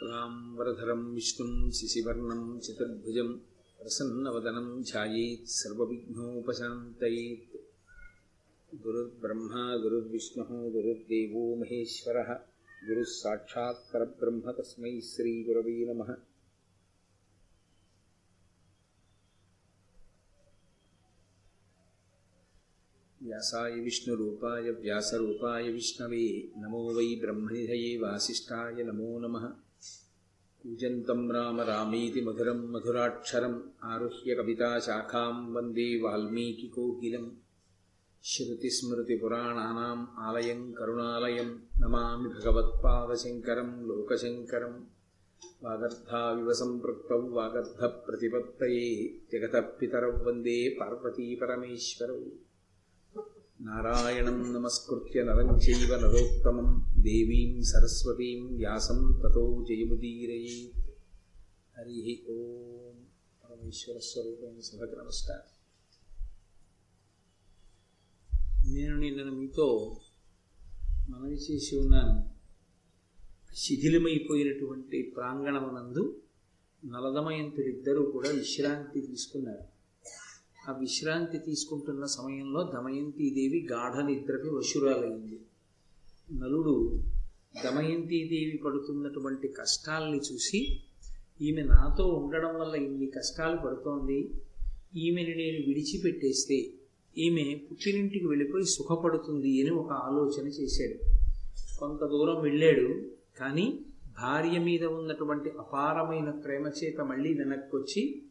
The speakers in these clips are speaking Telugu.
शुक्लाम्बरधरं विष्णुं शिशिवर्णं चतुर्भुजं प्रसन्नवदनं ध्यायेत् सर्वविघ्नोपशान्तयेत्। गुरुर्ब्रह्मा, गुरुर्विष्णुः, गुरुर्देवो महेश्वरः गुरुः साक्षात् परब्रह्म तस्मै श्रीगुरवे नमः। व्यासाय विष्णुरूपाय, व्यासरूपाय विष्णवे, नमो वै ब्रह्मनिधये वासिष्ठाय नमो नमः। कूजन्तं राम रामेति मधुरं मधुराक्षरम् आरुह्य कविताशाखां वन्दे वाल्मीकिकोकिलम् श्रुतिस्मृतिपुराणानाम् आलयं करुणालयं नमामि भगवत्पादशङ्करं लोकशङ्करं वागर्धाविव सम्पृक्तौ वागर्धप्रतिपत्तये जगतः पितरौ वन्दे पार्वतीपरमेश्वरौ నారాయణం నమస్కృత్య నరం చైవ నరోత్తమం దేవీం సరస్వతీం వ్యాసం తతో జయముదీరయే హరి ఓం పరమేశ్వర స్వరూపం సభకు నమస్కారం నేను నిన్న మీతో మనవి చేసి ఉన్నాను. శిథిలమైపోయినటువంటి ప్రాంగణమునందు నలదమయంతుడిద్దరూ కూడా విశ్రాంతి తీసుకున్నారు. ఆ విశ్రాంతి తీసుకుంటున్న సమయంలో దమయంతీదేవి గాఢ నిద్రకి వశురాలైంది. నలుడు దమయంతీదేవి పడుతున్నటువంటి కష్టాల్ని చూసి ఈమె నాతో ఉండడం వల్ల ఇన్ని కష్టాలు పడుతోంది. ఈమెని నేను విడిచిపెట్టేస్తే ఈమె పుట్టినింటికి వెళ్ళిపోయి సుఖపడుతుంది అని ఒక ఆలోచన చేశాడు. కొంత దూరం వెళ్ళాడు కానీ భార్య మీద ఉన్నటువంటి అపారమైన ప్రేమ చేత మళ్ళీ వెనక్కి వచ్చి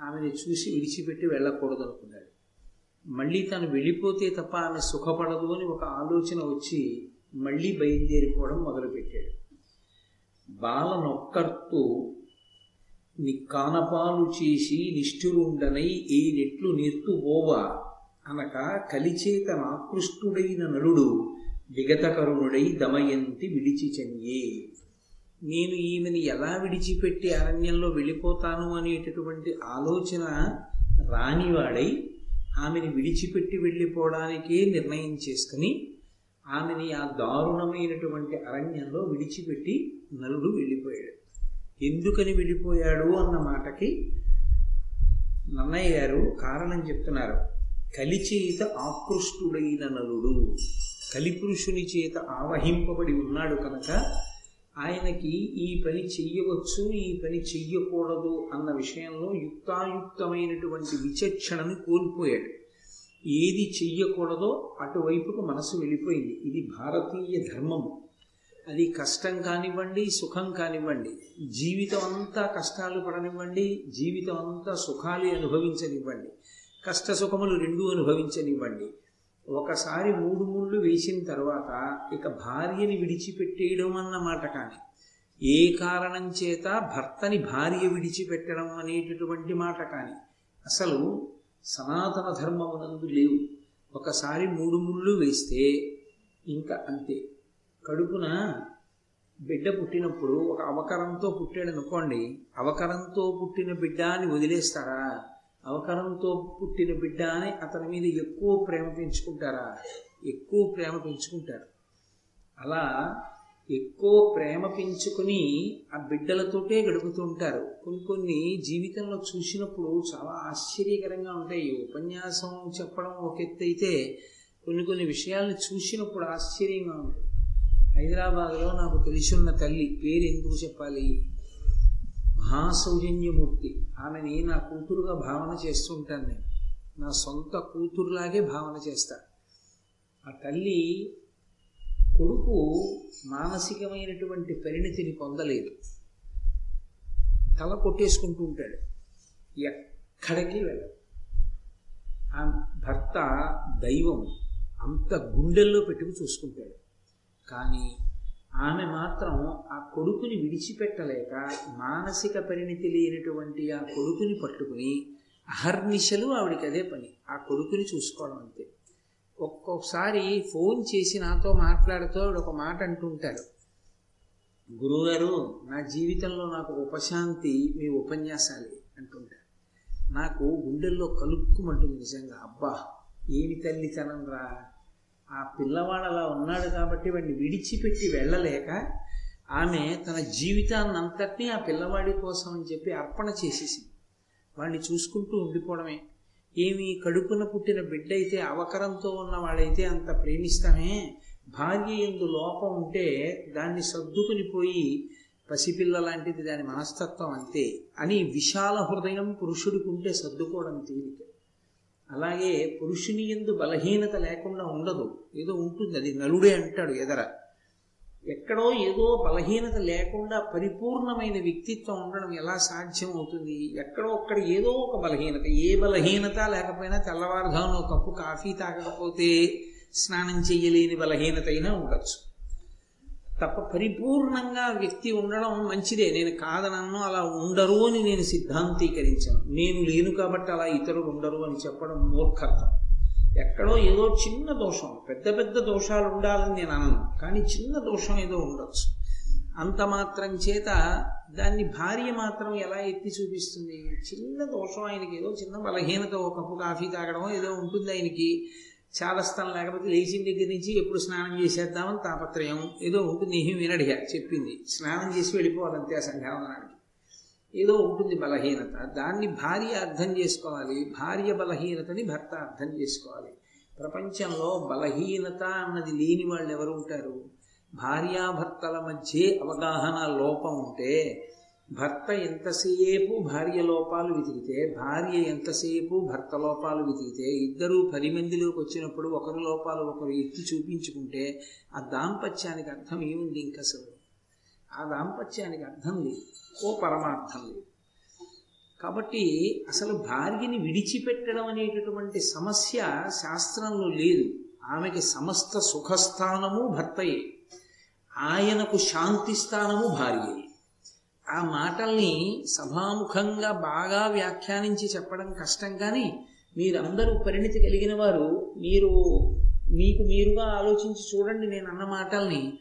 ఆమెను చూసి విడిచిపెట్టి వెళ్ళకూడదు అనుకున్నాడు మళ్ళీ తను వెళ్ళిపోతే తప్ప ఆమె సుఖపడదు అని ఒక ఆలోచన వచ్చి మళ్ళీ బయలుదేరిపోవడం మొదలుపెట్టాడు. బాలనొక్కర్తూ నిక్కానపాలు చేసి నిష్ఠురుండనై ఏ నెట్లు నిర్తువోవా అనక కలిచేత నాకృష్టుడైన నలుడు విగతకరుణుడై దమయంతి విడిచి చెయ్యే నేను ఈమెని ఎలా విడిచిపెట్టి అరణ్యంలో వెళ్ళిపోతాను అనేటటువంటి ఆలోచన రానివాడై ఆమెని విడిచిపెట్టి వెళ్ళిపోవడానికే నిర్ణయం చేసుకుని ఆమెని ఆ దారుణమైనటువంటి అరణ్యంలో విడిచిపెట్టి నలుడు వెళ్ళిపోయాడు. ఎందుకని వెళ్ళిపోయాడు అన్న మాటకి నన్నయ్య గారు కారణం చెప్తున్నారు. కలిచేత ఆకృష్టుడైన నలుడు కలిపురుషుని చేత ఆవహింపబడి ఉన్నాడు కనుక ఆయనకి ఈ పని చెయ్యవచ్చు ఈ పని చెయ్యకూడదు అన్న విషయంలో యుక్తాయుక్తమైనటువంటి విచక్షణని కోల్పోయాడు. ఏది చెయ్యకూడదో అటువైపుకు మనసు వెళ్ళిపోయింది. ఇది భారతీయ ధర్మము. అది కష్టం కానివ్వండి సుఖం కానివ్వండి జీవితం అంతా కష్టాలు పడనివ్వండి జీవితం అంతా సుఖాలు అనుభవించనివ్వండి కష్ట సుఖములు రెండూ అనుభవించనివ్వండి ఒకసారి మూడు ముళ్ళు వేసిన తర్వాత ఇక భార్యని విడిచిపెట్టేయడం అన్నమాట కానీ ఏ కారణం చేత భర్తని భార్య విడిచిపెట్టడం అనేటటువంటి మాట కానీ అసలు సనాతన ధర్మమునందు లేవు. ఒకసారి మూడు ముళ్ళు వేస్తే ఇంకా అంతే. కడుపున బిడ్డ పుట్టినప్పుడు ఒక అవకరంతో పుట్టాడు అనుకోండి అవకరంతో పుట్టిన బిడ్డ అని వదిలేస్తారా? అవకరంతో పుట్టిన బిడ్డ అని అతని మీద ఎక్కువ ప్రేమ పెంచుకుంటారా? ఎక్కువ ప్రేమ పెంచుకుంటారు. అలా ఎక్కువ ప్రేమ పెంచుకుని ఆ బిడ్డలతోటే గడుపుతుంటారు కొన్ని కొన్ని జీవితంలో చూసినప్పుడు చాలా ఆశ్చర్యకరంగా ఉంటాయి. ఉపన్యాసం చెప్పడం ఒక ఎత్తు అయితే కొన్ని కొన్ని విషయాలను చూసినప్పుడు ఆశ్చర్యంగా ఉంటుంది. హైదరాబాద్లో నాకు తెలిసున్న తల్లి పేరు ఎందుకు చెప్పాలి? మహాసౌజన్యమూర్తి. ఆమెని నా కూతురుగా భావన చేస్తుంటాను నేను. నా సొంత కూతురులాగే భావన చేస్తా. ఆ తల్లి కొడుకు మానసికమైనటువంటి పరిణతిని పొందలేదు. తల కొట్టేసుకుంటూ ఉంటాడు. ఎక్కడికి వెళ్ళదు. ఆ భర్త దైవం. అంత గుండెల్లో పెట్టుకు చూసుకుంటాడు. కానీ ఆమె మాత్రం ఆ కొడుకుని విడిచిపెట్టలేక మానసిక పరిణితి లేనటువంటి ఆ కొడుకుని పట్టుకుని అహర్నిశలు ఆవిడికి అదే పని. ఆ కొడుకుని చూసుకోవడం అంతే. ఒక్కొక్కసారి ఫోన్ చేసి నాతో మాట్లాడుతూ ఆవిడ ఒక మాట అంటుంటారు గురువుగారు నా జీవితంలో నాకు ఉపశాంతి మీ ఉపన్యాసాలే అంటుంటారు నాకు గుండెల్లో కలుక్కుమంటుంది నిజంగా. అబ్బా ఏమి తల్లితనం రా ఆ పిల్లవాడు అలా ఉన్నాడు కాబట్టి వాడిని విడిచిపెట్టి వెళ్ళలేక ఆమె తన జీవితాన్ని అంతటినీ ఆ పిల్లవాడి కోసం అని చెప్పి అర్పణ చేసేసింది. వాడిని చూసుకుంటూ ఉండిపోవడమే. ఏమి కడుపున పుట్టిన బిడ్డ అయితే అవకరంతో ఉన్నవాడైతే అంత ప్రేమిస్తామే. భార్య ఎందు లోపం ఉంటే దాన్ని సర్దుకుని పోయి పసిపిల్ల లాంటిది దాని మనస్తత్వం అంతే అని విశాల హృదయం పురుషుడికి ఉంటే సర్దుకోవడం తేలిక. అలాగే పురుషుని ఎందు బలహీనత లేకుండా ఉండదు. ఏదో ఉంటుంది అది నలుడే అంటాడు ఎదర. ఎక్కడో ఏదో బలహీనత లేకుండా పరిపూర్ణమైన వ్యక్తిత్వం ఉండడం ఎలా సాధ్యం అవుతుంది ఎక్కడో ఒక్కడ ఏదో ఒక బలహీనత. ఏ బలహీనత లేకపోయినా తెల్లవారుజామున కప్పు కాఫీ తాగకపోతే స్నానం చేయలేని బలహీనత అయినా ఉండొచ్చు. తప్ప పరిపూర్ణంగా వ్యక్తి ఉండడం మంచిదే. నేను కాదనను అలా ఉండరు అని నేను సిద్ధాంతీకరించను. నేను లేను కాబట్టి అలా ఇతరులు ఉండరు అని చెప్పడం మూర్ఖత్వం. ఎక్కడో ఏదో చిన్న దోషం పెద్ద పెద్ద దోషాలు ఉండాలని నేను అనను. కానీ చిన్న దోషం ఏదో ఉండొచ్చు. అంత మాత్రం చేత దాన్ని భార్య మాత్రం ఎలా ఎత్తి చూపిస్తుంది? చిన్న దోషం ఆయనకి ఏదో చిన్న బలహీనత ఒక కప్పు కాఫీ తాగడం ఏదో ఉంటుంది ఆయనకి. చాదస్తాం లేకపోతే లేచిన దగ్గర నుంచి ఎప్పుడు స్నానం చేసేద్దామని తాపత్రయం ఏదో ఉంటుంది ఏమి వినడిగా చెప్పింది. స్నానం చేసి వెళ్ళిపోవాలంతే ఆ సంధ్యావనానికి ఏదో ఉంటుంది బలహీనత. దాన్ని భార్య అర్థం చేసుకోవాలి. భార్య బలహీనతని భర్త అర్థం చేసుకోవాలి. ప్రపంచంలో బలహీనత అన్నది లేని వాళ్ళు ఎవరు ఉంటారు? భార్యాభర్తల మధ్య అవగాహన లోపం ఉంటే భర్త ఎంతసేపు భార్య లోపాలు వెతికితే భార్య ఎంతసేపు భర్త లోపాలు వెతికితే ఇద్దరూ పది మందిలోకి వచ్చినప్పుడు ఒకరి లోపాలు ఒకరు ఎత్తి చూపించుకుంటే ఆ దాంపత్యానికి అర్థం ఏముంది ఇంక అసలు? ఆ దాంపత్యానికి అర్థం లేదు. ఓ పరమార్థం లేదు. కాబట్టి అసలు భార్యని విడిచిపెట్టడం అనేటటువంటి సమస్య శాస్త్రంలో లేదు. ఆమెకి సమస్త సుఖస్థానము భర్తయే. ఆయనకు శాంతి స్థానము భార్యయే. ఆ మాటల్ని సభాముఖంగా బాగా వ్యాఖ్యానించి చెప్పడం కష్టం కానీ మీరందరూ పరిణితి కలిగిన వారు మీరు మీకు మీరుగా ఆలోచించి చూడండి నేను అన్న మాటల్ని.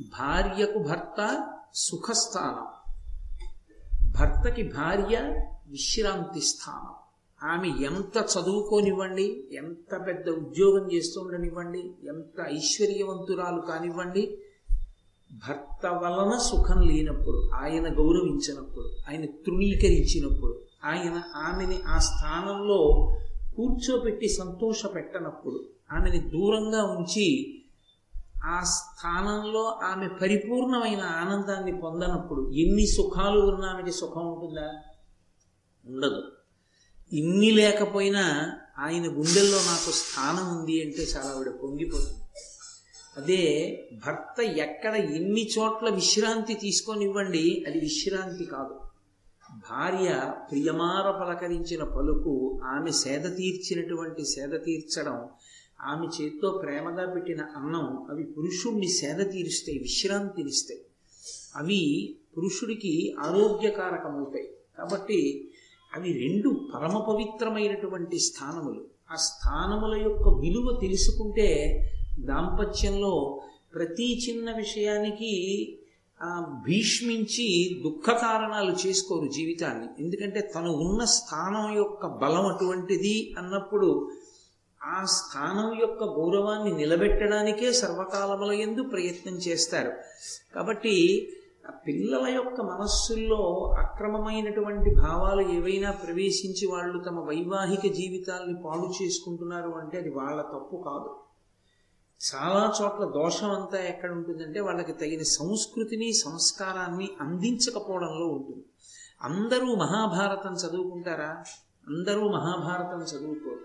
భార్యకు భర్త సుఖస్థానం. భర్తకి భార్య విశ్రాంతి స్థానం ఆమె ఎంత చదువుకోనివ్వండి ఎంత పెద్ద ఉద్యోగం చేస్తుండనివ్వండి ఎంత ఐశ్వర్యవంతురాలు కానివ్వండి భర్త వలన సుఖం లేనప్పుడు ఆయన గౌరవించినప్పుడు ఆయన తృణీకరించినప్పుడు ఆయన ఆమెని ఆ స్థానంలో కూర్చోపెట్టి సంతోష పెట్టనప్పుడు ఆమెని దూరంగా ఉంచి ఆ స్థానంలో ఆమె పరిపూర్ణమైన ఆనందాన్ని పొందనప్పుడు ఎన్ని సుఖాలు ఉన్న ఆమెకి సుఖం ఉంటుందా? ఉండదు. ఇన్ని లేకపోయినా ఆయన గుండెల్లో నాకు స్థానం ఉంది అంటే చాలా ఆవిడ పొంగిపోతుంది. అదే భర్త ఎక్కడ ఎన్ని చోట్ల విశ్రాంతి తీసుకొనివ్వండి అది విశ్రాంతి కాదు. భార్య ప్రియమార పలకరించిన పలుకు ఆమె సేద తీర్చినటువంటి సేద తీర్చడం ఆమె చేత్తో ప్రేమగా పెట్టిన అన్నం అవి పురుషుణ్ణి సేద తీరుస్తాయి విశ్రాంతినిస్తాయి. అవి పురుషుడికి ఆరోగ్యకారకమవుతాయి. కాబట్టి అవి రెండు పరమ పవిత్రమైనటువంటి స్థానములు. ఆ స్థానముల యొక్క విలువ తెలుసుకుంటే దాంపత్యంలో ప్రతి చిన్న విషయానికి భీష్మించి దుఃఖ కారణాలు చేసుకోరు జీవితాన్ని. ఎందుకంటే తను ఉన్న స్థానం యొక్క బలం అటువంటిది అన్నప్పుడు ఆ స్థానం యొక్క గౌరవాన్ని నిలబెట్టడానికే సర్వకాలముల ఎందు ప్రయత్నం చేస్తారు. కాబట్టి పిల్లల యొక్క మనస్సుల్లో అక్రమమైనటువంటి భావాలు ఏవైనా ప్రవేశించి వాళ్ళు తమ వైవాహిక జీవితాల్ని పాడు చేసుకుంటున్నారు అంటే అది వాళ్ళ తప్పు కాదు. చాలా చోట్ల దోషం అంతా ఎక్కడ ఉంటుందంటే వాళ్ళకి తగిన సంస్కృతిని సంస్కారాన్ని అందించకపోవడంలో ఉంటుంది. అందరూ మహాభారతం చదువుకుంటారా? అందరూ మహాభారతం చదువుకోరు.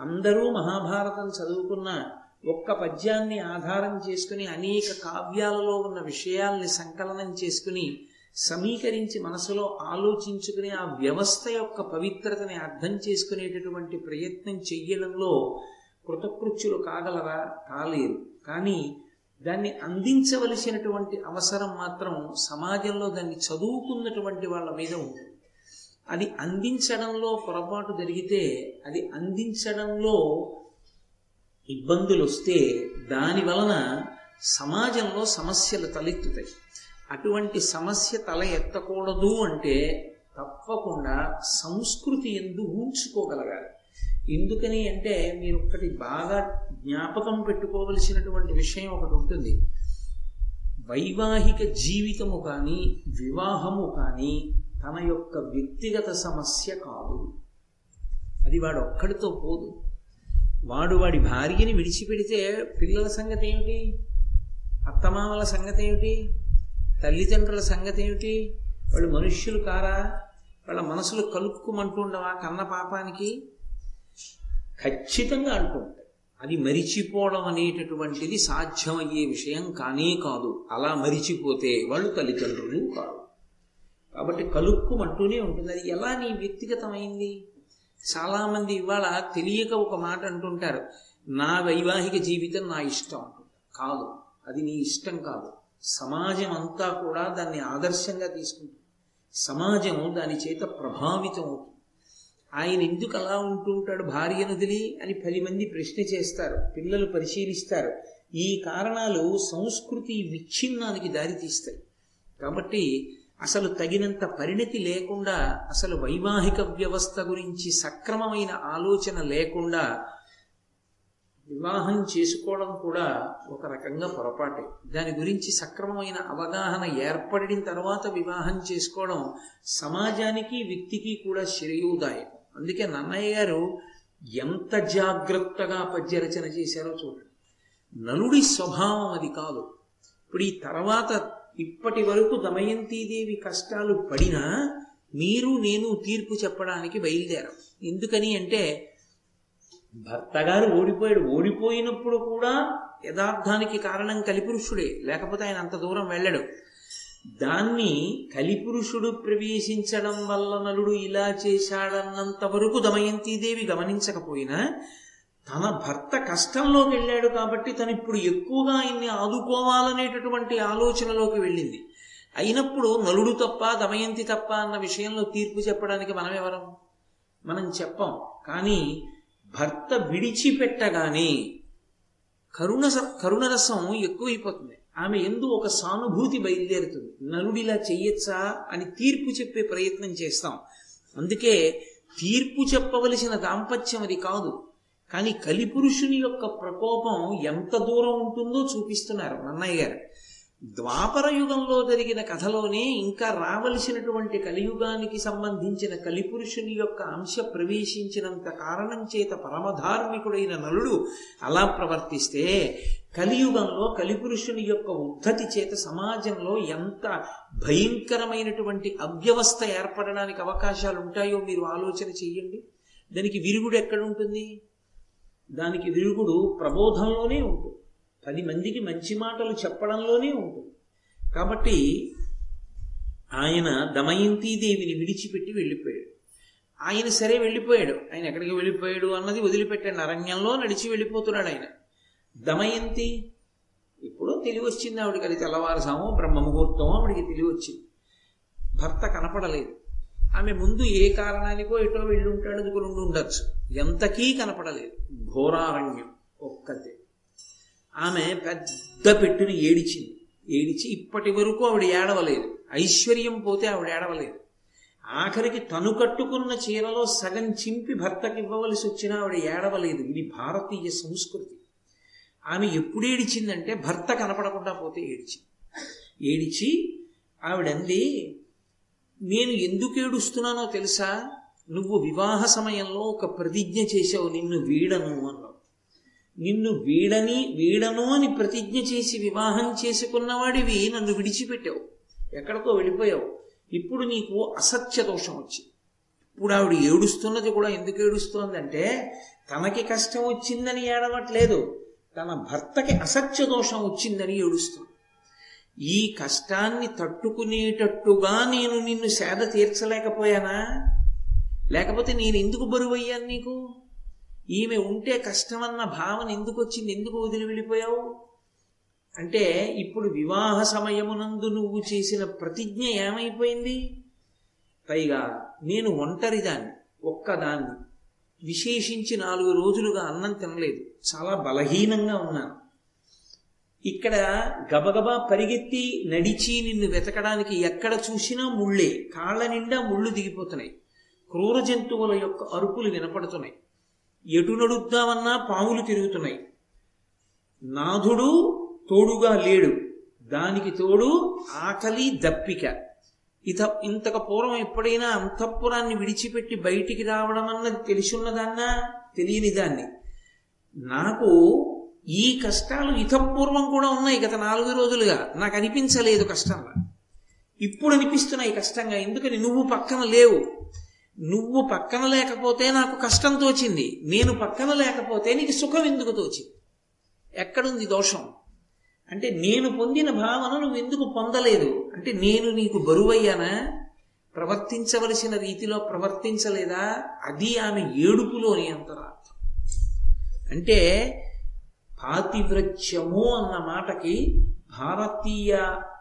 అందరూ మహాభారతం చదువుకున్న ఒక్క పద్యాన్ని ఆధారం చేసుకుని అనేక కావ్యాలలో ఉన్న విషయాల్ని సంకలనం చేసుకుని సమీకరించి మనసులో ఆలోచించుకుని ఆ వ్యవస్థ యొక్క పవిత్రతని అర్థం చేసుకునేటటువంటి ప్రయత్నం చెయ్యడంలో కృతకృత్యులు కాగలరా కాలేరు కానీ దాన్ని అందించవలసినటువంటి అవసరం మాత్రం సమాజంలో దాన్ని చదువుకున్నటువంటి వాళ్ళ మీద ఉంటుంది అది అందించడంలో పొరపాటు జరిగితే అది అందించడంలో ఇబ్బందులు వస్తే దాని వలన సమాజంలో సమస్యలు తలెత్తుతాయి. అటువంటి సమస్య తల ఎత్తకూడదు అంటే తప్పకుండా సంస్కృతి ఎందు ఊంచుకోగలగాలి ఎందుకని అంటే మీరు ఒక్కటి బాగా జ్ఞాపకం పెట్టుకోవలసినటువంటి విషయం ఒకటి ఉంటుంది. వైవాహిక జీవితము కానీ వివాహము కానీ తన యొక్క వ్యక్తిగత సమస్య కాదు. అది వాడు ఒక్కడితో పోదు. వాడు వాడి భార్యని విడిచిపెడితే పిల్లల సంగతి ఏమిటి అత్తమామల సంగతి ఏమిటి తల్లిదండ్రుల సంగతి ఏమిటి వాళ్ళు మనుష్యులు కారా? వాళ్ళ మనసులు కలుక్కుమంటుండవా కన్న పాపానికి? ఖచ్చితంగా అంటుంటాయి అది మరిచిపోవడం అనేటటువంటిది సాధ్యమయ్యే విషయం కానే కాదు. అలా మరిచిపోతే వాళ్ళు తల్లిదండ్రులు కాదు కాబట్టి కలుక్కుమంటూనే ఉంటుంది. అది ఎలా నీ వ్యక్తిగతమైంది? చాలామంది ఇవాళ తెలియక ఒక మాట అంటుంటారు. నా వైవాహిక జీవితం నా ఇష్టం అంటుంటారు. కాదు. అది నీ ఇష్టం కాదు. సమాజం అంతా కూడా దాన్ని ఆదర్శంగా తీసుకుంటుంది. సమాజం దాని చేత ప్రభావితం అవుతుంది ఆయన ఎందుకు అలా ఉంటూ ఉంటాడు భార్యను వదిలి అని పది మంది ప్రశ్న చేస్తారు పిల్లలు పరిశీలిస్తారు. ఈ కారణాలు సంస్కృతి విచ్ఛిన్నానికి దారితీస్తాయి కాబట్టి అసలు తగినంత పరిణతి లేకుండా అసలు వైవాహిక వ్యవస్థ గురించి సక్రమమైన ఆలోచన లేకుండా వివాహం చేసుకోవడం కూడా ఒక రకంగా పొరపాటే. దాని గురించి సక్రమమైన అవగాహన ఏర్పడిన తర్వాత వివాహం చేసుకోవడం సమాజానికి వ్యక్తికి కూడా శ్రేయోదాయకం అందుకే నన్నయ్య గారు ఎంత జాగ్రత్తగా పద్యరచన చేశారో చూడండి. నలుడి స్వభావం అది కాదు. ఇప్పుడు ఈ తర్వాత ఇప్పటి వరకు దమయంతీదేవి కష్టాలు పడినా మీరు నేను తీర్పు చెప్పడానికి బయలుదేరాం. ఎందుకని అంటే భర్త గారు ఓడిపోయాడు. ఓడిపోయినప్పుడు కూడా యథార్థానికి కారణం కలిపురుషుడే. లేకపోతే ఆయన అంత దూరం వెళ్ళడు. దాన్ని కలిపురుషుడు ప్రవేశించడం వల్ల నలుడు ఇలా చేశాడన్నంత వరకు దమయంతీదేవి గమనించకపోయినా తన భర్త కష్టంలోకి వెళ్ళాడు కాబట్టి తను ఇప్పుడు ఎక్కువగా ఆయన్ని ఆదుకోవాలనేటటువంటి ఆలోచనలోకి వెళ్ళింది. అయినప్పుడు నలుడు తప్ప దమయంతి తప్ప అన్న విషయంలో తీర్పు చెప్పడానికి మనం ఎవరం మనం చెప్పం. కానీ భర్త విడిచిపెట్టగానే కరుణ కరుణరసం ఎక్కువైపోతుంది. ఆమె ఎందు ఒక సానుభూతి బయలుదేరుతుంది. నలుడిలా చెయ్యొచ్చా అని తీర్పు చెప్పే ప్రయత్నం చేస్తాం. అందుకే తీర్పు చెప్పవలసిన దాంపత్యం అది కాదు. కానీ కలిపురుషుని యొక్క ప్రకోపం ఎంత దూరం ఉంటుందో చూపిస్తున్నారు నన్నయ్య గారు. ద్వాపర యుగంలో జరిగిన కథలోనే ఇంకా రావలసినటువంటి కలియుగానికి సంబంధించిన కలిపురుషుని యొక్క అంశ ప్రవేశించినంత కారణం చేత పరమధార్మికుడైన నలుడు అలా ప్రవర్తిస్తే కలియుగంలో కలిపురుషుని యొక్క ఉద్ధతి చేత సమాజంలో ఎంత భయంకరమైనటువంటి అవ్యవస్థ ఏర్పడడానికి అవకాశాలు ఉంటాయో మీరు ఆలోచన చెయ్యండి. దానికి విరుగుడు ఎక్కడుంటుంది? దానికి విరుగుడు ప్రబోధంలోనే ఉంటుంది. పది మందికి మంచి మాటలు చెప్పడంలోనే ఉంటుంది. కాబట్టి ఆయన దమయంతీదేవిని విడిచిపెట్టి వెళ్ళిపోయాడు. ఆయన సరే వెళ్ళిపోయాడు. ఆయన ఎక్కడికి వెళ్ళిపోయాడు అన్నది వదిలిపెట్టాడు. అరణ్యంలో నడిచి వెళ్ళిపోతున్నాడు ఆయన. దమయంతి. ఇప్పుడు తెలివి వచ్చింది ఆవిడకి. అది తెల్లవారుసాము బ్రహ్మ ముహూర్తమో ఆవిడికి తెలివి వచ్చింది భర్త కనపడలేదు. ఆమె ముందు ఏ కారణానికో ఎటో వెళ్ళి ఉంటాడు అందుకు ఉండి ఉండొచ్చు. ఎంతకీ కనపడలేదు. ఘోరారణ్యం ఒక్కతే. ఆమె పెద్ద పెట్టుని ఏడిచింది. ఏడిచి ఇప్పటి వరకు ఆవిడ ఏడవలేదు. ఐశ్వర్యం పోతే ఆవిడ ఏడవలేదు. ఆఖరికి తను కట్టుకున్న చీరలో సగం చింపి భర్తకి ఇవ్వవలసి వచ్చినా ఆవిడ ఏడవలేదు. ఇది భారతీయ సంస్కృతి. ఆమె ఎప్పుడు ఏడిచిందంటే భర్త కనపడకుండా పోతే ఏడిచింది ఏడిచి ఆవిడంది నేను ఎందుకు ఏడుస్తున్నానో తెలుసా? నువ్వు వివాహ సమయంలో ఒక ప్రతిజ్ఞ చేసావు నిన్ను వీడను అన్నావు. నిన్ను వీడని వీడను అని ప్రతిజ్ఞ చేసి వివాహం చేసుకున్నవాడివి నన్ను విడిచిపెట్టావు. ఎక్కడికో వెళ్ళిపోయావు. ఇప్పుడు నీకు అసత్య దోషం వచ్చింది ఇప్పుడు ఆవిడ ఏడుస్తున్నది కూడా ఎందుకు ఏడుస్తోందంటే తనకి కష్టం వచ్చిందని ఏడవట్లేదు. తన భర్తకి అసత్య దోషం వచ్చిందని ఏడుస్తుంది. ఈ కష్టాన్ని తట్టుకునేటట్టుగా నేను నిన్ను సేద తీర్చలేకపోయానా? లేకపోతే నేను ఎందుకు బరువయ్యాను నీకు? ఈమె ఉంటే కష్టమన్న భావన ఎందుకు వచ్చింది ఎందుకు వదిలి వెళ్ళిపోయావు? అంటే ఇప్పుడు వివాహ సమయమునందు నువ్వు చేసిన ప్రతిజ్ఞ ఏమైపోయింది? పైగా నేను ఒంటరిదాన్ని ఒక్కదాన్ని. విశేషించి నాలుగు రోజులుగా అన్నం తినలేదు. చాలా బలహీనంగా ఉన్నాను. ఇక్కడ గబగబా పరిగెత్తి నడిచి నిన్ను వెతకడానికి ఎక్కడ చూసినా ముళ్ళే కాళ్ళ నిండా ముళ్ళు దిగిపోతున్నాయి. క్రూర జంతువుల యొక్క అరుపులు వినపడుతున్నాయి. ఎటు నడుద్దామన్నా పాములు తిరుగుతున్నాయి. నాథుడు తోడుగా లేడు. దానికి తోడు ఆకలి దప్పిక. ఇత ఇంతకు పూర్వం ఎప్పుడైనా అంతఃపురాన్ని విడిచిపెట్టి బయటికి రావడం అన్నది తెలిసున్నదాన్నా? తెలియని దాన్ని. నాకు ఈ కష్టాలు ఇతపూర్వం కూడా ఉన్నాయి గత నాలుగు రోజులుగా. నాకు అనిపించలేదు కష్టంగా. ఇప్పుడు అనిపిస్తున్నాయి కష్టంగా. ఎందుకని? నువ్వు పక్కన లేవు. నువ్వు పక్కన లేకపోతే నాకు కష్టం తోచింది. నేను పక్కన లేకపోతే నీకు సుఖం ఎందుకు తోచింది? ఎక్కడుంది దోషం? అంటే నేను పొందిన భావన నువ్వు ఎందుకు పొందలేదు? అంటే నేను నీకు బరువయ్యానా? ప్రవర్తించవలసిన రీతిలో ప్రవర్తించలేదా? అది ఆమె ఏడుపులోని అంతరార్థం. అంటే పాతివ్రత్యము అన్న మాటకి భారతీయ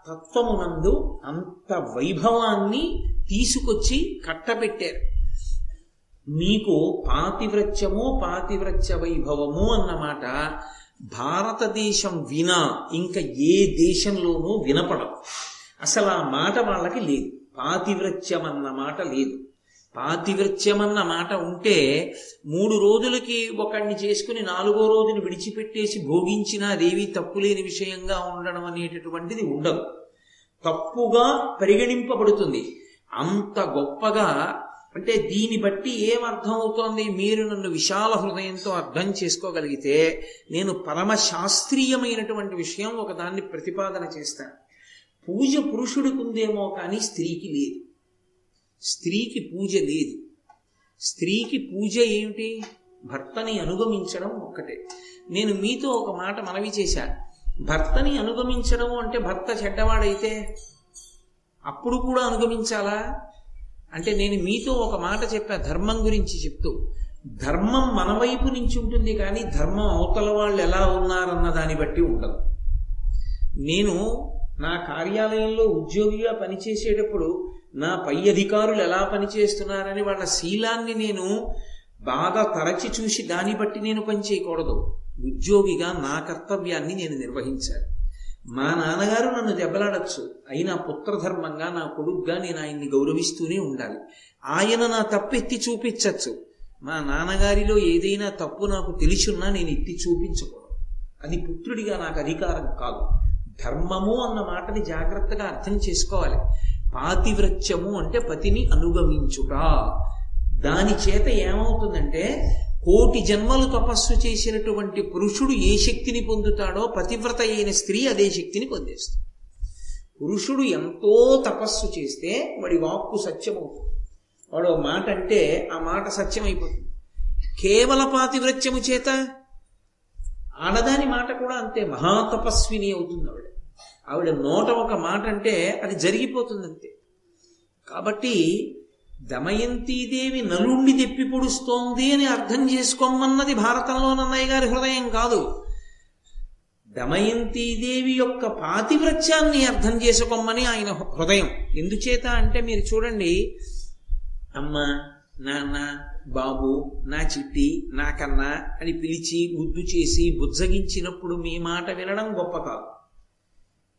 తత్వమునందు అంత వైభవాన్ని తీసుకొచ్చి కట్టబెట్టారు. మీకు పాతివ్రత్యము పాతివ్రత్య వైభవము అన్నమాట భారతదేశం వినా ఇంకా ఏ దేశంలోనూ వినపడదు. అసలు ఆ మాట వాళ్ళకి లేదు. పాతివ్రత్యం అన్న మాట లేదు. పాతివ్రత్యం అన్న మాట ఉంటే మూడు రోజులకి ఒకడిని చేసుకుని నాలుగో రోజుని విడిచిపెట్టేసి భోగించినా అదేవి తప్పులేని విషయంగా ఉండడం అనేటటువంటిది ఉండదు. తప్పుగా పరిగణింపబడుతుంది. అంత గొప్పగా అంటే దీన్ని బట్టి ఏమర్థం అవుతోంది మీరు నన్ను విశాల హృదయంతో అర్థం చేసుకోగలిగితే నేను పరమ శాస్త్రీయమైనటువంటి విషయం ఒకదాన్ని ప్రతిపాదన చేస్తాను పూజ పురుషుడికి ఉందేమో కానీ స్త్రీకి లేదు. స్త్రీకి పూజ లేదు. స్త్రీకి పూజ ఏమిటి? భర్తని అనుగమించడం ఒక్కటే. నేను మీతో ఒక మాట మనవి చేశాను భర్తని అనుగమించడం అంటే భర్త చెడ్డవాడైతే అప్పుడు కూడా అనుగమించాలా? అంటే నేను మీతో ఒక మాట చెప్పా ధర్మం గురించి చెప్తూ. ధర్మం మన వైపు నుంచి ఉంటుంది కానీ ధర్మం అవతల వాళ్ళు ఎలా ఉన్నారన్న దాన్ని బట్టి ఉండదు. నేను నా కార్యాలయంలో ఉద్యోగిగా పనిచేసేటప్పుడు నా పై అధికారులు ఎలా పనిచేస్తున్నారని వాళ్ళ శీలాన్ని నేను బాగా తరచి చూసి దాన్ని బట్టి నేను పనిచేయకూడదు ఉద్యోగిగా నా కర్తవ్యాన్ని నేను నిర్వహించాలి. మా నాన్నగారు నన్ను దెబ్బలాడచ్చు. అయినా పుత్రధర్మంగా నా కొడుగ్గా నేను ఆయన్ని గౌరవిస్తూనే ఉండాలి. ఆయన నా తప్పు ఎత్తి చూపించచ్చు. మా నాన్నగారిలో ఏదైనా తప్పు నాకు తెలిసున్నా నేను ఎత్తి చూపించకూడదు. అది పుత్రుడిగా నాకు అధికారం కాదు. ధర్మము అన్న మాటని జాగ్రత్తగా అర్థం చేసుకోవాలి. పాతివ్రత్యము అంటే పతిని అనుగమించుట. దాని చేత ఏమవుతుందంటే కోటి జన్మలు తపస్సు చేసినటువంటి పురుషుడు ఏ శక్తిని పొందుతాడో పతివ్రత అయిన స్త్రీ అదే శక్తిని పొందేస్తుంది. పురుషుడు ఎంతో తపస్సు చేస్తే వాడి వాక్కు సత్యమవుతుంది. వాడు మాట అంటే ఆ మాట సత్యమైపోతుంది. కేవల పాతివ్రత్యము చేత ఆడదాని మాట కూడా అంతే మహాతపస్విని అవుతుంది ఆవిడ. ఆవిడ నోట ఒక మాట అంటే అది జరిగిపోతుంది అంతే. కాబట్టి దమయంతీదేవి నలుండి తెప్పి పొడుస్తోంది అని అర్థం చేసుకోమన్నది భారతంలో నన్నయ్య గారి హృదయం కాదు. దమయంతీదేవి యొక్క పాతివ్రత్యాన్ని అర్థం చేసుకోమని ఆయన హృదయం. ఎందుచేత అంటే మీరు చూడండి అమ్మ నాన్న బాబు నా చిట్టి నాకన్నా అని పిలిచి ముద్దు చేసి బుజ్జగించినప్పుడు మీ మాట వినడం గొప్ప కాదు.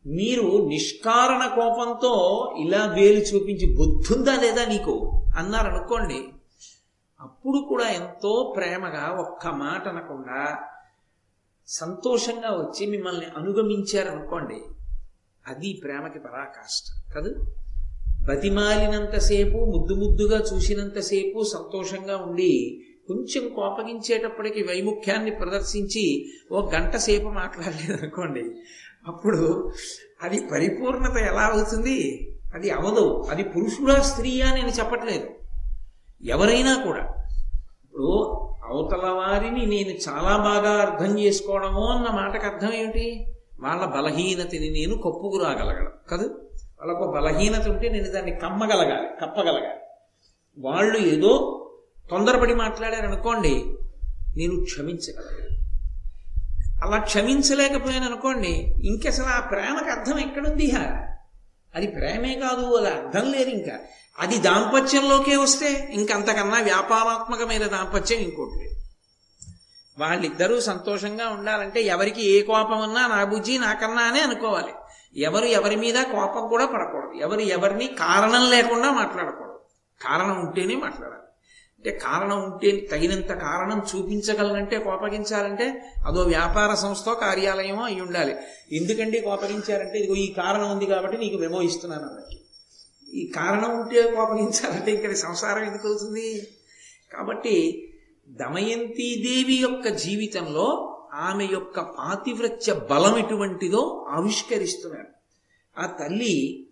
మీరు నిష్కారణ కోపంతో ఇలా వేలు చూపించి బుద్ధుందా లేదా నీకు? అన్నారనుకోండి అప్పుడు కూడా ఎంతో ప్రేమగా ఒక్క మాట అనకుండా సంతోషంగా వచ్చి మిమ్మల్ని అనుగమించారనుకోండి అది ప్రేమకి పరాకాష్ట కదా? బతిమాలినంతసేపు ముద్దు ముద్దుగా చూసినంతసేపు సంతోషంగా ఉండి కొంచెం కోపగించేటప్పటికి వైముఖ్యాన్ని ప్రదర్శించి ఓ గంట సేపు మాట్లాడలేదనుకోండి అప్పుడు అది పరిపూర్ణత ఎలా అవుతుంది? అది అవదు. అది పురుషుడా స్త్రీయా నేను చెప్పట్లేదు. ఎవరైనా కూడా. ఇప్పుడు అవతల వారిని నేను చాలా బాగా అర్థం చేసుకోవడము అన్న మాటకు అర్థం ఏమిటి? వాళ్ళ బలహీనతని నేను కప్పుకు రాగలగడం కదా? వాళ్ళకు బలహీనత ఉంటే నేను దాన్ని కమ్మగలగాలి కప్పగలగాలి. వాళ్ళు ఏదో తొందరపడి మాట్లాడారనుకోండి నేను క్షమించగలగాలి అలా క్షమించలేకపోయాను అనుకోండి ఇంకసలు ఆ ప్రేమకు అర్థం ఎక్కడుంది అది ప్రేమే కాదు అది అర్థం లేదు ఇంకా. అది దాంపత్యంలోకే వస్తే ఇంకంతకన్నా వ్యాపారాత్మకమైన దాంపత్యం ఇంకోటి లేదు. వాళ్ళిద్దరూ సంతోషంగా ఉండాలంటే ఎవరికి ఏ కోపం ఉన్నా నా బుజ్జి నాకన్నా అనే అనుకోవాలి. ఎవరు ఎవరి మీద కోపం కూడా పడకూడదు. ఎవరు ఎవరిని కారణం లేకుండా మాట్లాడకూడదు. కారణం ఉంటేనే మాట్లాడాలి. అంటే కారణం ఉంటే తగినంత కారణం చూపించగలనంటే కోపగించాలంటే అదో వ్యాపార సంస్థ కార్యాలయమో అయి ఉండాలి. ఎందుకండి కోపగించారంటే ఇదిగో ఈ కారణం ఉంది కాబట్టి నీకు మెమో ఇస్తున్నాను అన్నట్టు. ఈ కారణం ఉంటే కోపగించాలంటే ఇక్కడ సంసారం ఎందుకు అవుతుంది? కాబట్టి దమయంతీదేవి యొక్క జీవితంలో ఆమె యొక్క పాతివ్రత్య బలం ఎటువంటిదో ఆవిష్కరిస్తున్నారు. ఆ తల్లి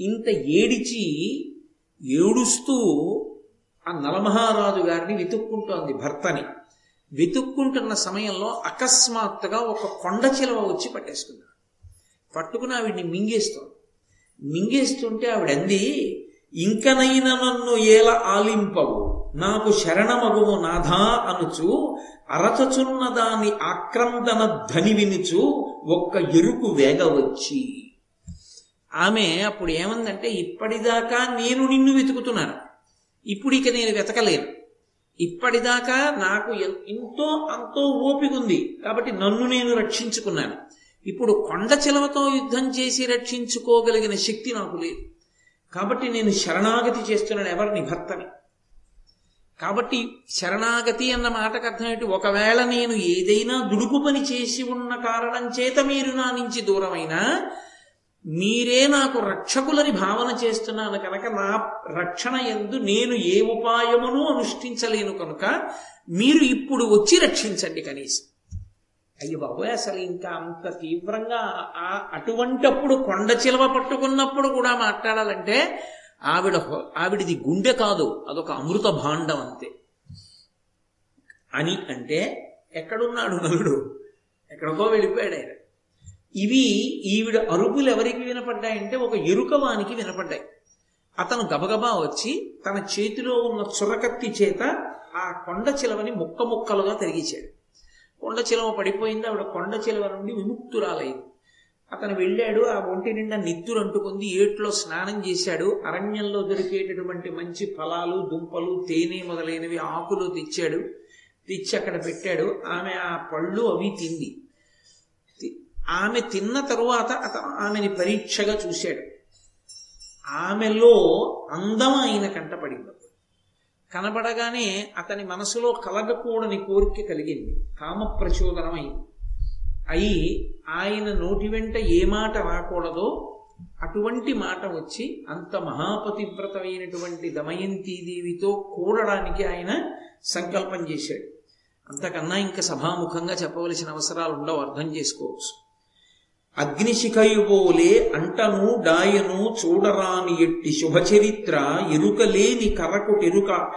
ఇంత ఏడిచి ఏడుస్తూ ఆ నలమహారాజు గారిని వెతుక్కుంటోంది భర్తని. వెతుక్కుంటున్న సమయంలో అకస్మాత్తుగా ఒక కొండ చిలవ వచ్చి పట్టేసుకున్నాడు పట్టుకుని ఆవిడ్ని మింగేస్తోంది. మింగేస్తుంటే ఆవిడంది ఇంకనైన నన్ను ఏల ఆలింపవు. నాకు శరణమగువు నాథా అనుచు. అరచచున్న దాని ఆక్రందన ధ్వని వినుచు. ఒక్క ఎరుకు వేగవచ్చి ఆమె అప్పుడు ఏమందంటే ఇప్పటిదాకా నేను నిన్ను వెతుకుతున్నాను. ఇప్పుడు ఇక నేను వెతకలేను. ఇప్పటిదాకా నాకు ఎంతో అంతో ఓపికంది. కాబట్టి నన్ను నేను రక్షించుకున్నాను. ఇప్పుడు కొండ చిలవతో యుద్ధం చేసి రక్షించుకోగలిగిన శక్తి నాకు లేదు. కాబట్టి నేను శరణాగతి చేస్తున్నాను ఎవరిని భర్తని. కాబట్టి శరణాగతి అన్న మాటకు అర్థమేంటి ఒకవేళ నేను ఏదైనా దుడుకు పని చేసి ఉన్న కారణం చేత మీరు నా నుంచి దూరమైనా మీరే నాకు రక్షకులని భావన చేస్తున్నాను కనుక నా రక్షణ ఎందు నేను ఏ ఉపాయమును అనుష్ఠించలేను కనుక మీరు ఇప్పుడు వచ్చి రక్షించండి కనీసం. అయ్యో బాబోయ్ అసలు ఇంకా అంత తీవ్రంగా ఆ అటువంటప్పుడు కొండ చిలవ పట్టుకున్నప్పుడు కూడా మాట్లాడాలంటే ఆవిడ ఆవిడిది గుండె కాదు అదొక అమృత భాండం అంతే. అని అంటే ఎక్కడున్నాడు నలుడు? ఎక్కడికో వెళ్ళిపోయాడు ఆయన. ఇవి ఈవిడ అరుపులు ఎవరికి వినపడ్డాయంటే ఒక ఎరుకవానికి వినపడ్డాయి. అతను గబగబా వచ్చి తన చేతిలో ఉన్న చురకత్తి చేత ఆ కొండ చిలవని ముక్క ముక్కలుగా తరిగించాడు కొండ చిలవ పడిపోయింది. ఆవిడ కొండ చిలవ నుండి విముక్తురాలైంది. అతను వెళ్ళాడు. ఆ ఒంటి నిండా నిత్తురు అంటుకుంది. ఏట్లో స్నానం చేశాడు. అరణ్యంలో దొరికేటటువంటి మంచి ఫలాలు దుంపలు తేనె మొదలైనవి ఆకులు తెచ్చాడు. తెచ్చి అక్కడ పెట్టాడు. ఆమె ఆ పళ్ళు అవి తింది. ఆమె తిన్న తరువాత అతను ఆమెని పరీక్షగా చూశాడు. ఆమెలో అందం ఆయన కంటపడింది కనబడగానే అతని మనసులో కలగకూడని కోరిక కలిగింది. కామ ప్రచోదనం అయింది. అయి ఆయన నోటి వెంట ఏ మాట రాకూడదో అటువంటి మాట వచ్చి అంత మహాపతివ్రతమైనటువంటి దమయంతీదేవితో కూడడానికి ఆయన సంకల్పం చేశాడు. అంతకన్నా ఇంకా సభాముఖంగా చెప్పవలసిన అవసరాలు ఉండవు. అర్థం చేసుకోవచ్చు. అగ్నిశిఖయుబోలే అంటను డాయను చూడరాని ఎట్టి శుభచరిత్ర ఎరుకలేని కరకుటెరుక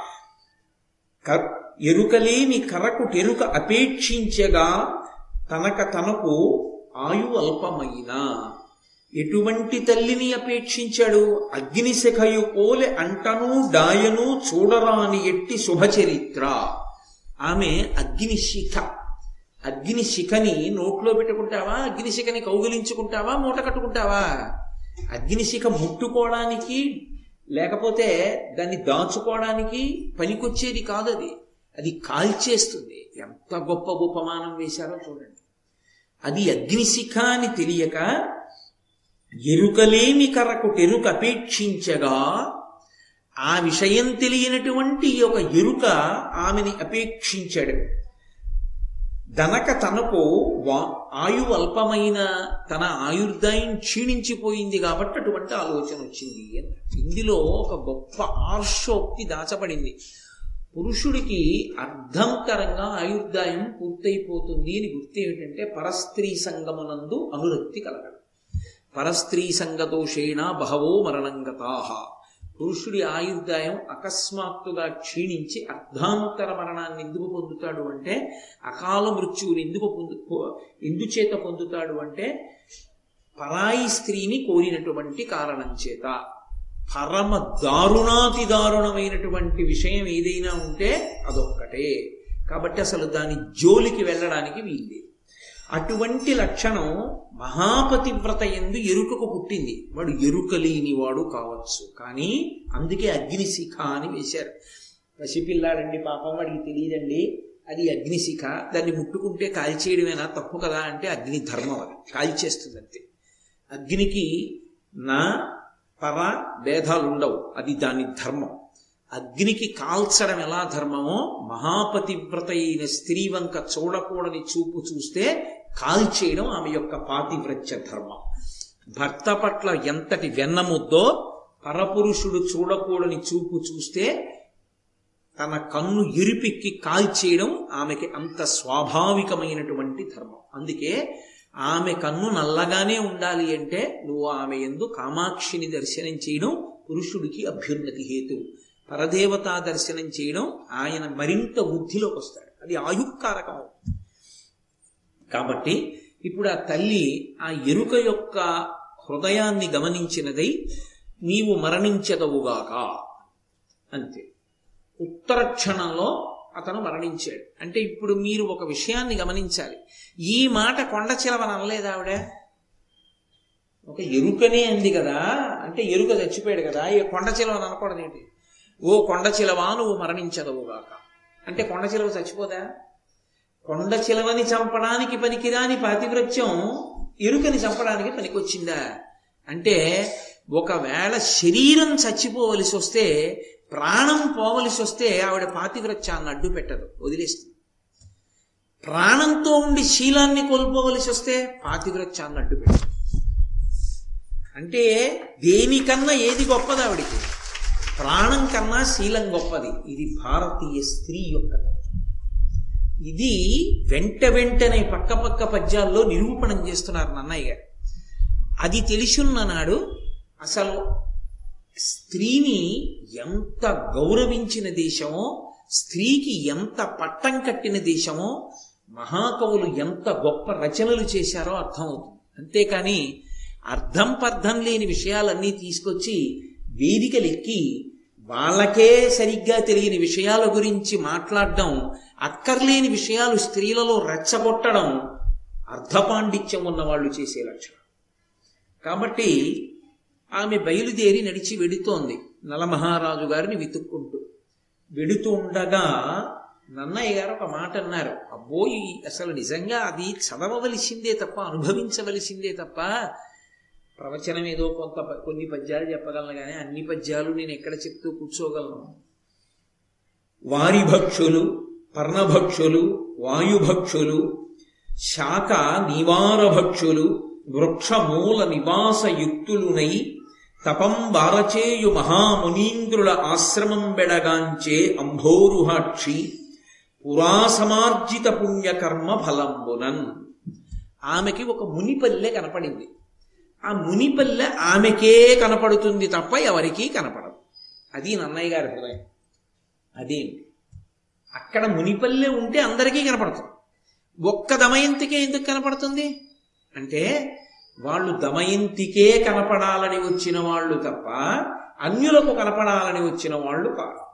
ఎరుకలేని కరకుటెరుక అపేక్షించగా తనక తనకు ఆయు అల్పమైన. ఎటువంటి తల్లిని అపేక్షించాడు? అగ్నిశిఖయు పోలె అంటను డాయను చూడరాని ఎట్టి శుభచరిత్ర. ఆమె అగ్నిశిఖ. అగ్ని శిఖని నోట్లో పెట్టుకుంటావా? అగ్ని శిఖని కౌగిలించుకుంటావా? మూట కట్టుకుంటావా? అగ్ని శిఖ ముట్టుకోవడానికి లేకపోతే దాన్ని దాచుకోవడానికి పనికొచ్చేది కాదు అది. అది కాల్చేస్తుంది. ఎంత గొప్ప ఉపమానం వేశారో చూడండి. అది అగ్నిశిఖ అని తెలియక ఎరుకలేమి కరకు ఎరుక అపేక్షించగా ఆ విషయం తెలియనటువంటి ఒక ఎరుక ఆమెని అపేక్షించాడు. దనక తనకు ఆయు అల్పమైన తన ఆయుర్దాయం క్షీణించిపోయింది కాబట్టి అటువంటి ఆలోచన వచ్చింది ఇందులో ఒక గొప్ప ఆర్షోక్తి దాచబడింది. పురుషుడికి అర్ధంతరంగా ఆయుర్దాయం పూర్తయిపోతుంది అని గుర్తు ఏమిటంటే పరస్త్రీ సంగమనందు అనురక్తి కలగడం. పరస్త్రీ సంగతోషేణ బహవో మరణంగతాహ పురుషుడి ఆయుర్దాయం అకస్మాత్తుగా క్షీణించి అర్ధాంతర మరణాన్ని ఎందుకు పొందుతాడు అంటే అకాల మృత్యువుని ఎందుకు పొందు ఎందుచేత పొందుతాడు అంటే పరాయి స్త్రీని కోరినటువంటి కారణం చేత. పరమ దారుణాతి దారుణమైనటువంటి విషయం ఏదైనా ఉంటే అదొక్కటే. కాబట్టి అసలు దాని జోలికి వెళ్ళడానికి వీల్లేదు. అటువంటి లక్షణం మహాపతివ్రత ఎందు ఎరుకకు పుట్టింది. వాడు ఎరుక లేనివాడు కావచ్చు. కానీ అందుకే అగ్నిశిఖ అని వేశారు. పసిపిల్లాడండి పాపం వాడికి తెలియదండి. అది అగ్నిశిఖ. దాన్ని ముట్టుకుంటే కాల్చేయడమేనా? తప్పు కదా అంటే అగ్ని ధర్మం అది. కాల్చేస్తుంది అంతే అగ్నికి నా పర భేదాలు ఉండవు అది దాని ధర్మం. అగ్నికి కాల్చడం ఎలా ధర్మమో మహాపతివ్రత అయిన స్త్రీ వంక చూడకూడని చూపు చూస్తే కాల్చేయడం ఆమె యొక్క పాతివ్రత్య ధర్మం. భర్త పట్ల ఎంతటి వెన్నముద్దో పరపురుషుడు చూడకూడని చూపు చూస్తే తన కన్ను ఇరిపిక్కి కాల్చేయడం ఆమెకి అంత స్వాభావికమైనటువంటి ధర్మం. అందుకే ఆమె కన్ను నల్లగానే ఉండాలి అంటే నువ్వు ఆమె ఎందు కామాక్షిని దర్శనం చేయడం పురుషుడికి అభ్యున్నతి హేతు. పరదేవతా దర్శనం చేయడం ఆయన మరింత వృద్ధిలోకి వస్తాడు. అది ఆయుక్కారకం. కాబట్టి ఇప్పుడు ఆ తల్లి ఆ ఎరుక యొక్క హృదయాన్ని గమనించినదై నీవు మరణించదవుగాక అంతే. ఉత్తర క్షణంలో అతను మరణించాడు. అంటే ఇప్పుడు మీరు ఒక విషయాన్ని గమనించాలి. ఈ మాట కొండ చిలవని అనలేదు ఆవిడ? ఒక ఎరుకనే అంది కదా. అంటే ఎరుక చచ్చిపోయాడు కదా. ఈ కొండ చిలవని అనకూడదు ఏంటి ఓ కొండచిలవా నువ్వు మరణించదవుగాక అంటే కొండ చిలవ చచ్చిపోదా? కొండ చిలవని చంపడానికి పనికిరాని పాతివ్రత్యం ఎరుకని చంపడానికి పనికొచ్చిందా? అంటే ఒకవేళ శరీరం చచ్చిపోవలసి వస్తే ప్రాణం పోవలసి వస్తే ఆవిడ పాతివ్రత్యాన్ని అడ్డు పెట్టదు వదిలేస్తుంది. ప్రాణంతో ఉండి శీలాన్ని కోల్పోవలసి వస్తే పాతివ్రత్యాన్ని అడ్డు పెట్టదు. అంటే దేనికన్నా ఏది గొప్పది ఆవిడికి? ప్రాణం కన్నా శీలం గొప్పది. ఇది భారతీయ స్త్రీ యొక్క తత్వం. ఇది వెంట వెంటనే పక్క పక్క పద్యాల్లో నిరూపణం చేస్తున్నారు నన్నయ్య గారు. అది తెలిసున్న నాడు అసలు స్త్రీని ఎంత గౌరవించిన దేశమో స్త్రీకి ఎంత పట్టం కట్టిన దేశమో మహాకవులు ఎంత గొప్ప రచనలు చేశారో అర్థమవుతుంది. అంతేకాని అర్థం పర్థం లేని విషయాలన్నీ తీసుకొచ్చి వేదికలెక్కి వాళ్ళకే సరిగ్గా తెలియని విషయాల గురించి మాట్లాడడం అక్కర్లేని విషయాలు స్త్రీలలో రెచ్చగొట్టడం అర్ధపాండిత్యం ఉన్న వాళ్ళు చేసే లక్షణం కాబట్టి ఆమె బయలుదేరి నడిచి వెడుతోంది నలమహారాజు గారిని వెతుక్కుంటూ. వెడుతూ ఉండగా నన్నయ్య గారు ఒక మాట అన్నారు అబ్బోయి అసలు నిజంగా అది చదవవలసిందే తప్ప అనుభవించవలసిందే తప్ప ప్రవచనం ఏదో కొంత కొన్ని పద్యాలు చెప్పగలను కానీ అన్ని పద్యాలు నేను ఎక్కడ చెప్తూ కూర్చోగలను. వారి భక్షులు పర్ణభక్షులు వాయుభక్షులు శాఖ నివార భక్షులు వృక్షమూల నివాసయుక్తులునై తపం వారచేయు మహామునీంద్రుల ఆశ్రమం బెడగాంచే అంభోరుహాక్షి పురాసమార్జిత పుణ్యకర్మ ఫలంబునన్. ఆమెకి ఒక మునిపల్లె కనపడింది. ఆ మునిపల్లె ఆమెకే కనపడుతుంది తప్ప ఎవరికీ కనపడదు. అది నన్నయ్య గారి హృదయం. అదేంటి? అక్కడ మునిపల్లె ఉంటే అందరికీ కనపడుతుంది. ఒక్క దమయంతికే ఎందుకు కనపడుతుంది? అంటే వాళ్ళు దమయంతికే కనపడాలని వచ్చిన వాళ్ళు తప్ప అన్యులకు కనపడాలని వచ్చిన వాళ్ళు కాదు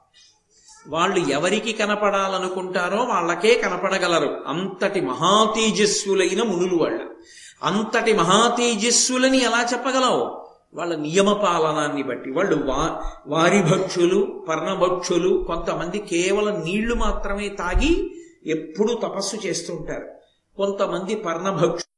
వాళ్ళు ఎవరికి కనపడాలనుకుంటారో వాళ్ళకే కనపడగలరు. అంతటి మహాతేజస్సులైన మునులు వాళ్ళు. అంతటి మహాతేజస్సులని ఎలా చెప్పగలవు? వాళ్ళ నియమ పాలనాన్ని బట్టి. వాళ్ళు వా వారి భక్షులు పర్ణభక్షులు కొంతమంది కేవలం నీళ్ళు మాత్రమే తాగి ఎప్పుడూ తపస్సు చేస్తుంటారు కొంతమంది పర్ణభక్షు